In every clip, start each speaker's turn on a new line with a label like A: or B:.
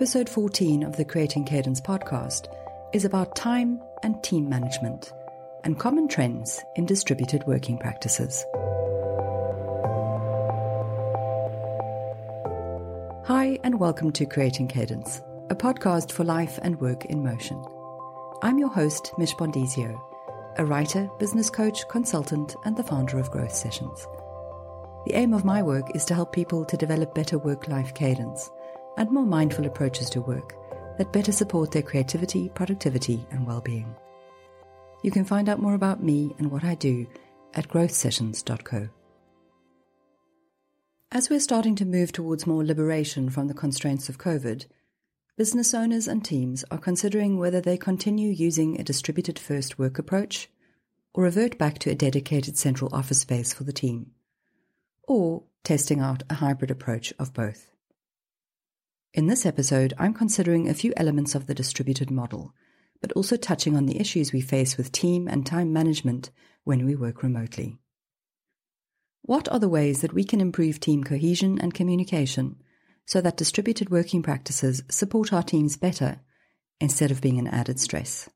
A: Episode 14 of the Creating Cadence podcast is about time and team management and common trends in distributed working practices. Hi, and welcome to Creating Cadence, a podcast for life and work in motion. I'm your host, Mish Bondizio, a writer, business coach, consultant, and the founder of Growth Sessions. The aim of my work is to help people to develop better work life cadence and more mindful approaches to work that better support their creativity, productivity, and well being. You can find out more about me and what I do at growthsessions.co. As we're starting to move towards more liberation from the constraints of COVID, business owners and teams are considering whether they continue using a distributed first work approach or revert back to a dedicated central office space for the team, or testing out a hybrid approach of both. In this episode, I'm considering a few elements of the distributed model, but also touching on the issues we face with team and time management when we work remotely. What are the ways that we can improve team cohesion and communication so that distributed working practices support our teams better instead of being an added stress?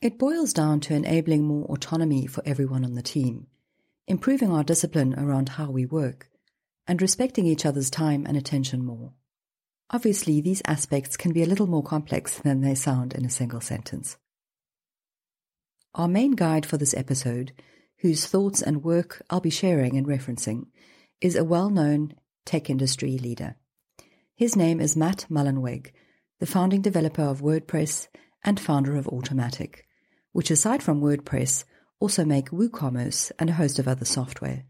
A: It boils down to enabling more autonomy for everyone on the team, improving our discipline around how we work, and respecting each other's time and attention more. Obviously, these aspects can be a little more complex than they sound in a single sentence. Our main guide for this episode, whose thoughts and work I'll be sharing and referencing, is a well-known tech industry leader. His name is Matt Mullenweg, the founding developer of WordPress and founder of Automattic, which aside from WordPress also make WooCommerce and a host of other software.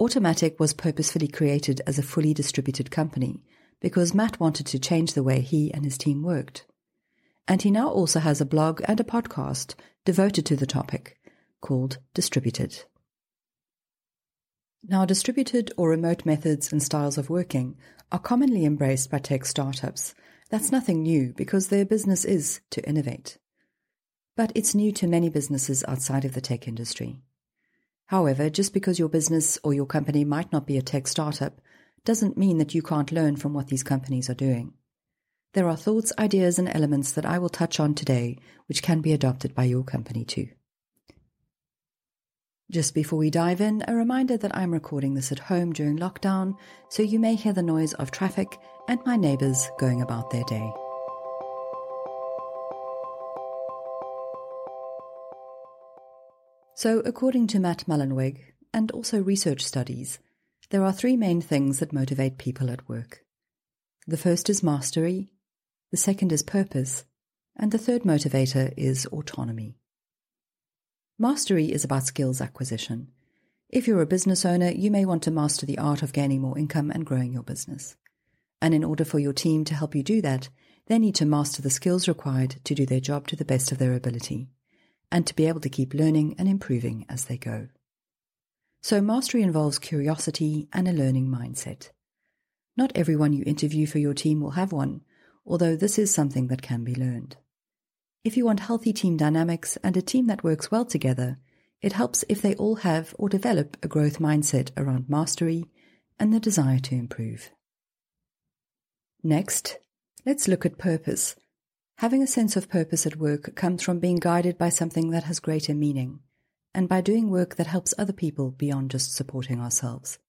A: Automattic was purposefully created as a fully distributed company because Matt wanted to change the way he and his team worked. And he now also has a blog and a podcast devoted to the topic called Distributed. Now, distributed or remote methods and styles of working are commonly embraced by tech startups. That's nothing new because their business is to innovate. But it's new to many businesses outside of the tech industry. However, just because your business or your company might not be a tech startup doesn't mean that you can't learn from what these companies are doing. There are thoughts, ideas, and elements that I will touch on today which can be adopted by your company too. Just before we dive in, a reminder that I'm recording this at home during lockdown, so you may hear the noise of traffic and my neighbors going about their day. So, according to Matt Mullenweg, and also research studies, there are three main things that motivate people at work. The first is mastery, the second is purpose, and the third motivator is autonomy. Mastery is about skills acquisition. If you're a business owner, you may want to master the art of gaining more income and growing your business. And in order for your team to help you do that, they need to master the skills required to do their job to the best of their ability and to be able to keep learning and improving as they go. So, mastery involves curiosity and a learning mindset. Not everyone you interview for your team will have one, although this is something that can be learned. If you want healthy team dynamics and a team that works well together, it helps if they all have or develop a growth mindset around mastery and the desire to improve. Next, let's look at purpose Having a sense of purpose at work comes from being guided by something that has greater meaning, and by doing work that helps other people beyond just supporting ourselves.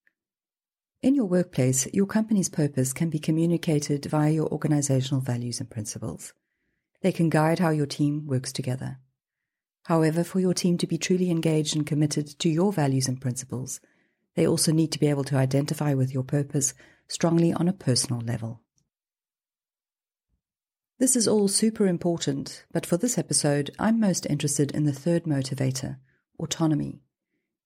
A: In your workplace, your company's purpose can be communicated via your organizational values and principles. They can guide how your team works together. However, for your team to be truly engaged and committed to your values and principles, they also need to be able to identify with your purpose strongly on a personal level. This is all super important, but for this episode, I'm most interested in the third motivator, autonomy,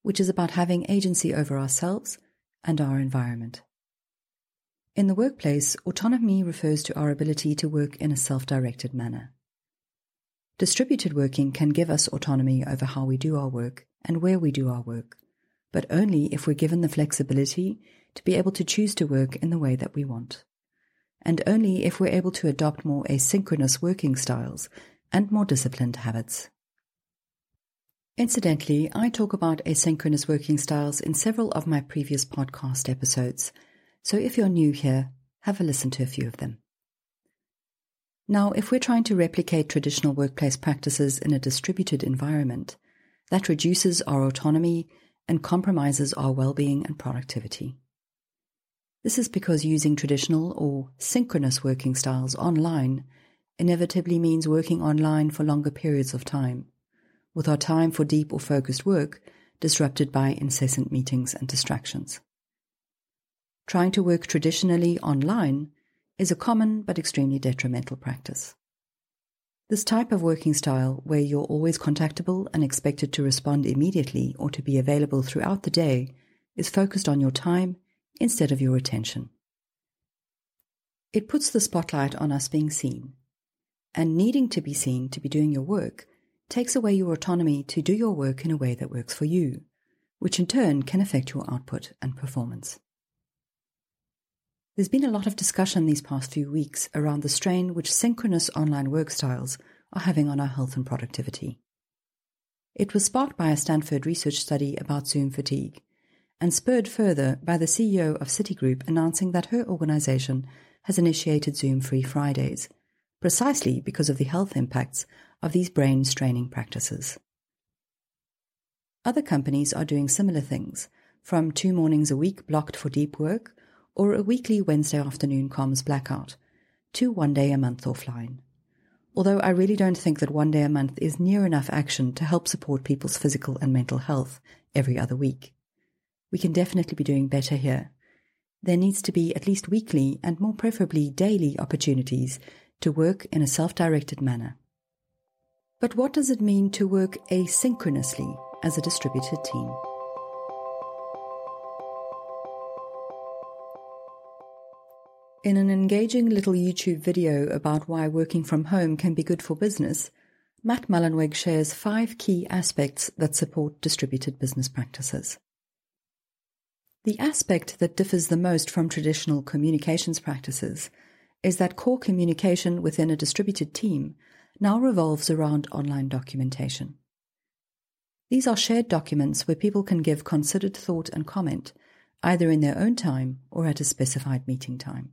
A: which is about having agency over ourselves and our environment. In the workplace, autonomy refers to our ability to work in a self directed manner. Distributed working can give us autonomy over how we do our work and where we do our work, but only if we're given the flexibility to be able to choose to work in the way that we want and only if we're able to adopt more asynchronous working styles and more disciplined habits. Incidentally, I talk about asynchronous working styles in several of my previous podcast episodes, so if you're new here, Have a listen to a few of them. Now, if we're trying to replicate traditional workplace practices in a distributed environment, that reduces our autonomy and compromises our well-being and productivity. This is because using traditional or synchronous working styles online inevitably means working online for longer periods of time, with our time for deep or focused work disrupted by incessant meetings and distractions. Trying to work traditionally online is a common but extremely detrimental practice. This type of working style, where you're always contactable and expected to respond immediately or to be available throughout the day, is focused on your time instead of your attention. It puts the spotlight on us being seen, and needing to be seen to be doing your work takes away your autonomy to do your work in a way that works for you, which in turn can affect your output and performance. There's been a lot of discussion these past few weeks around the strain which synchronous online work styles are having on our health and productivity. It was sparked by a Stanford research study about Zoom fatigue and spurred further by the CEO of Citigroup announcing that her organization has initiated Zoom Free Fridays, precisely because of the health impacts of these brain straining practices. Other companies are doing similar things, from two mornings a week blocked for deep work or a weekly Wednesday afternoon comms blackout, to one day a month offline. Although I really don't think that one day a month is near enough action to help support people's physical and mental health every other week. We can definitely be doing better here. There needs to be at least weekly and more preferably daily opportunities to work in a self-directed manner. But what does it mean to work asynchronously as a distributed team? In an engaging little YouTube video about why working from home can be good for business, Matt Mullenweg shares five key aspects that support distributed business practices. The aspect that differs the most from traditional communications practices is that core communication within a distributed team now revolves around online documentation. These are shared documents where people can give considered thought and comment, either in their own time or at a specified meeting time.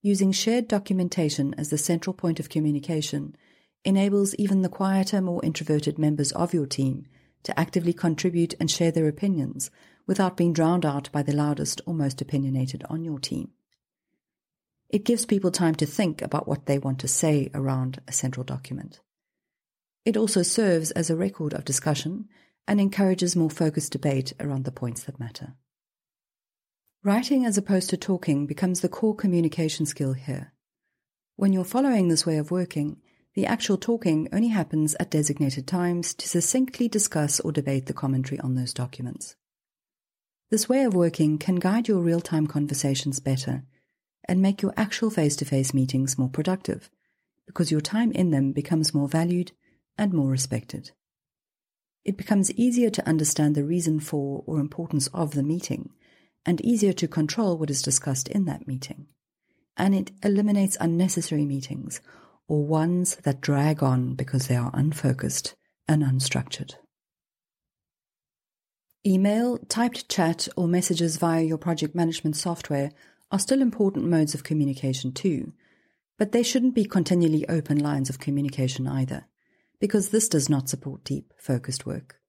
A: Using shared documentation as the central point of communication enables even the quieter, more introverted members of your team to actively contribute and share their opinions without being drowned out by the loudest or most opinionated on your team. It gives people time to think about what they want to say around a central document. It also serves as a record of discussion and encourages more focused debate around the points that matter. Writing as opposed to talking becomes the core communication skill here. When you're following this way of working, the actual talking only happens at designated times to succinctly discuss or debate the commentary on those documents. This way of working can guide your real time conversations better and make your actual face to face meetings more productive because your time in them becomes more valued and more respected. It becomes easier to understand the reason for or importance of the meeting and easier to control what is discussed in that meeting. And it eliminates unnecessary meetings or ones that drag on because they are unfocused and unstructured. Email, typed chat, or messages via your project management software are still important modes of communication too, but they shouldn't be continually open lines of communication either, because this does not support deep, focused work.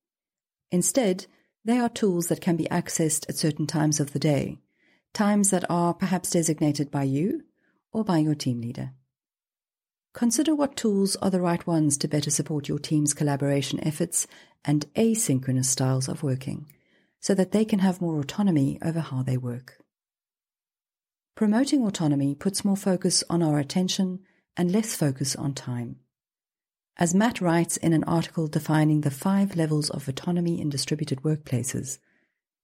A: Instead, they are tools that can be accessed at certain times of the day, times that are perhaps designated by you or by your team leader. Consider what tools are the right ones to better support your team's collaboration efforts and asynchronous styles of working, so that they can have more autonomy over how they work. Promoting autonomy puts more focus on our attention and less focus on time. As Matt writes in an article defining the five levels of autonomy in distributed workplaces,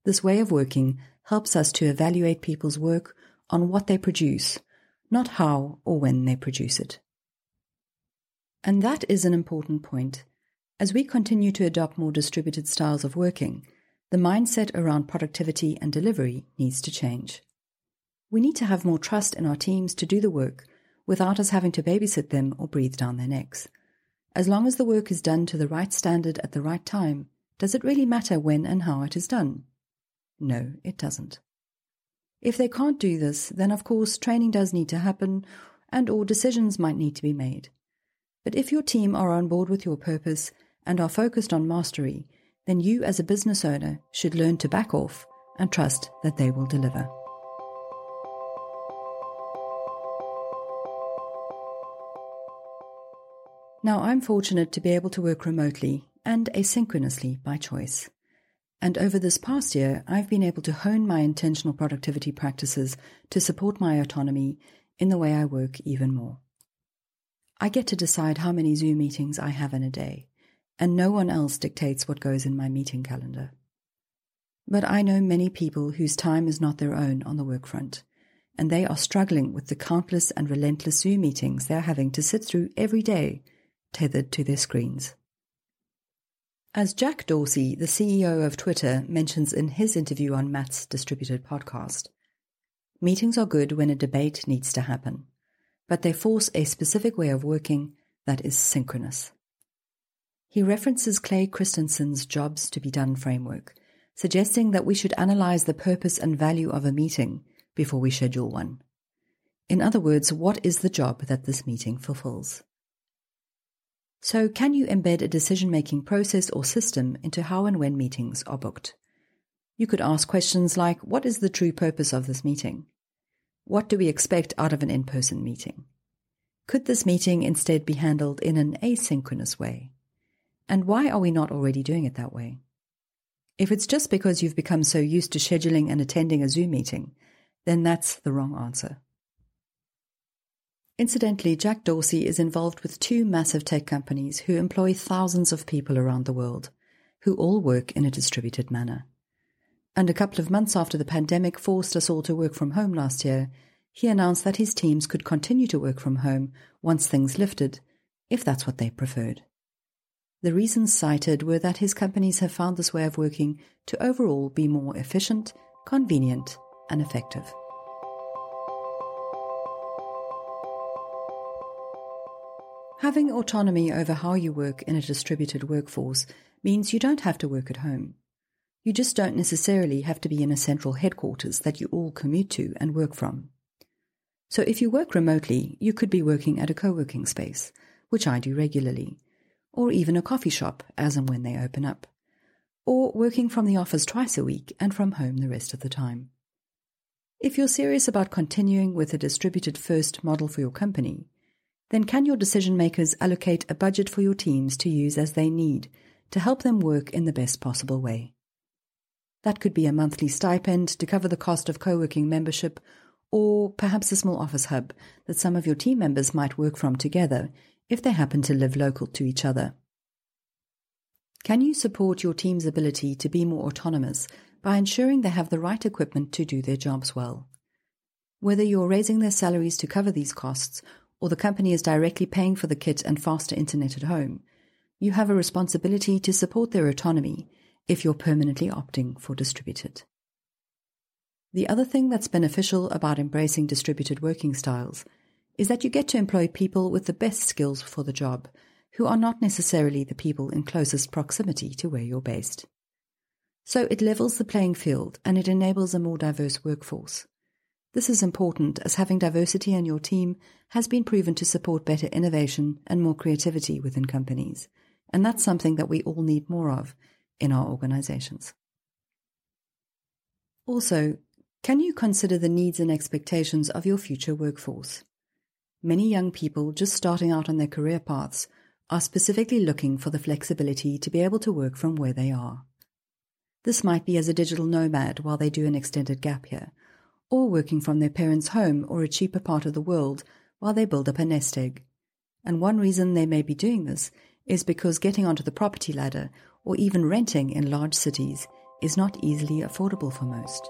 A: this way of working helps us to evaluate people's work on what they produce, not how or when they produce it. And that is an important point. As we continue to adopt more distributed styles of working, the mindset around productivity and delivery needs to change. We need to have more trust in our teams to do the work without us having to babysit them or breathe down their necks. As long as the work is done to the right standard at the right time, does it really matter when and how it is done? No, it doesn't. If they can't do this, then of course training does need to happen and or decisions might need to be made. But if your team are on board with your purpose and are focused on mastery, then you as a business owner should learn to back off and trust that they will deliver. Now, I'm fortunate to be able to work remotely and asynchronously by choice. And over this past year, I've been able to hone my intentional productivity practices to support my autonomy in the way I work even more. I get to decide how many Zoom meetings I have in a day, and no one else dictates what goes in my meeting calendar. But I know many people whose time is not their own on the work front, and they are struggling with the countless and relentless Zoom meetings they're having to sit through every day, tethered to their screens. As Jack Dorsey, the CEO of Twitter, mentions in his interview on Matt's distributed podcast, meetings are good when a debate needs to happen, but they force a specific way of working that is synchronous. He references Clay Christensen's Jobs to be Done framework, suggesting that we should analyze the purpose and value of a meeting before we schedule one. In other words, what is the job that this meeting fulfills? So, can you embed a decision making process or system into how and when meetings are booked? You could ask questions like What is the true purpose of this meeting? What do we expect out of an in person meeting? Could this meeting instead be handled in an asynchronous way? And why are we not already doing it that way? If it's just because you've become so used to scheduling and attending a Zoom meeting, then that's the wrong answer. Incidentally, Jack Dorsey is involved with two massive tech companies who employ thousands of people around the world, who all work in a distributed manner. And a couple of months after the pandemic forced us all to work from home last year, he announced that his teams could continue to work from home once things lifted, if that's what they preferred. The reasons cited were that his companies have found this way of working to overall be more efficient, convenient, and effective. Having autonomy over how you work in a distributed workforce means you don't have to work at home. You just don't necessarily have to be in a central headquarters that you all commute to and work from. So if you work remotely, you could be working at a co-working space, which I do regularly, or even a coffee shop as and when they open up, or working from the office twice a week and from home the rest of the time. If you're serious about continuing with a distributed first model for your company, then can your decision makers allocate a budget for your teams to use as they need to help them work in the best possible way? That could be a monthly stipend to cover the cost of co-working membership or perhaps a small office hub that some of your team members might work from together if they happen to live local to each other. Can you support your team's ability to be more autonomous by ensuring they have the right equipment to do their jobs well? Whether you're raising their salaries to cover these costs or the company is directly paying for the kit and faster internet at home, you have a responsibility to support their autonomy if you're permanently opting for distributed. The other thing that's beneficial about embracing distributed working styles is that you get to employ people with the best skills for the job who are not necessarily the people in closest proximity to where you're based. So it levels the playing field and it enables a more diverse workforce. This is important as having diversity in your team has been proven to support better innovation and more creativity within companies. And that's something that we all need more of in our organizations. Also, can you consider the needs and expectations of your future workforce? Many young people just starting out on their career paths are specifically looking for the flexibility to be able to work from where they are. This might be as a digital nomad while they do an extended gap year, or working from their parents' home or a cheaper part of the world while they build up a nest egg. And one reason they may be doing this is because getting onto the property ladder or even renting in large cities is not easily affordable for most.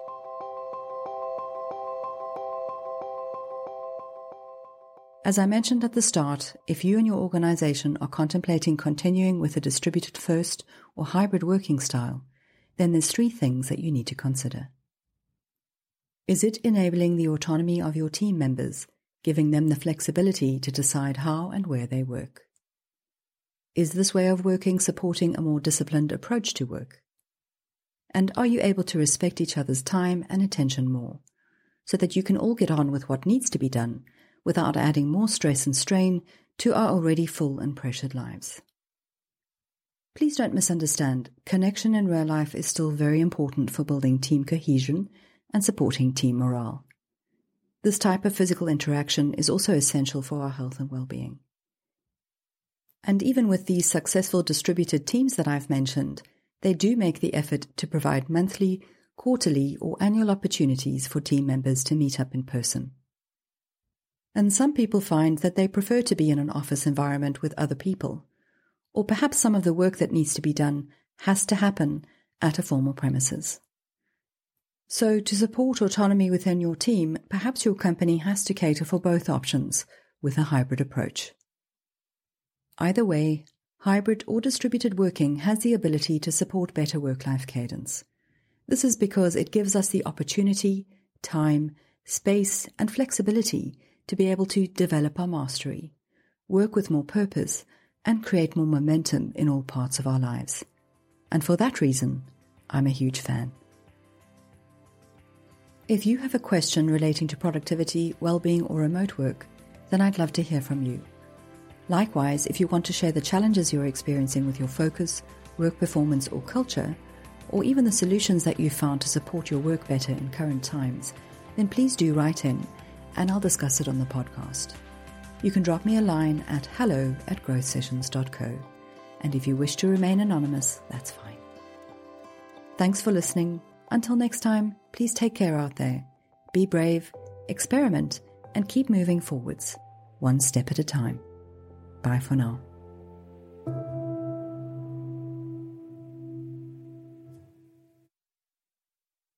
A: As I mentioned at the start, if you and your organization are contemplating continuing with a distributed first or hybrid working style, then there's three things that you need to consider. Is it enabling the autonomy of your team members, giving them the flexibility to decide how and where they work? Is this way of working supporting a more disciplined approach to work? And are you able to respect each other's time and attention more? so that you can all get on with what needs to be done without adding more stress and strain to our already full and pressured lives. Please don't misunderstand, connection in real life is still very important for building team cohesion and supporting team morale. This type of physical interaction is also essential for our health and well-being. And even with these successful distributed teams that I've mentioned, they do make the effort to provide monthly, quarterly, or annual opportunities for team members to meet up in person. And some people find that they prefer to be in an office environment with other people or perhaps some of the work that needs to be done has to happen at a formal premises. So, to support autonomy within your team, perhaps your company has to cater for both options with a hybrid approach. Either way, hybrid or distributed working has the ability to support better work life cadence. This is because it gives us the opportunity, time, space, and flexibility to be able to develop our mastery, work with more purpose, and create more momentum in all parts of our lives. And for that reason, I'm a huge fan. If you have a question relating to productivity, well-being or remote work, then I'd love to hear from you. Likewise, if you want to share the challenges you're experiencing with your focus, work performance or culture, or even the solutions that you've found to support your work better in current times, then please do write in and I'll discuss it on the podcast you can drop me a line at hello at growthsessions.co. And if you wish to remain anonymous, that's fine. Thanks for listening. Until next time, please take care out there. Be brave, experiment, and keep moving forwards, one step at a time. Bye for now.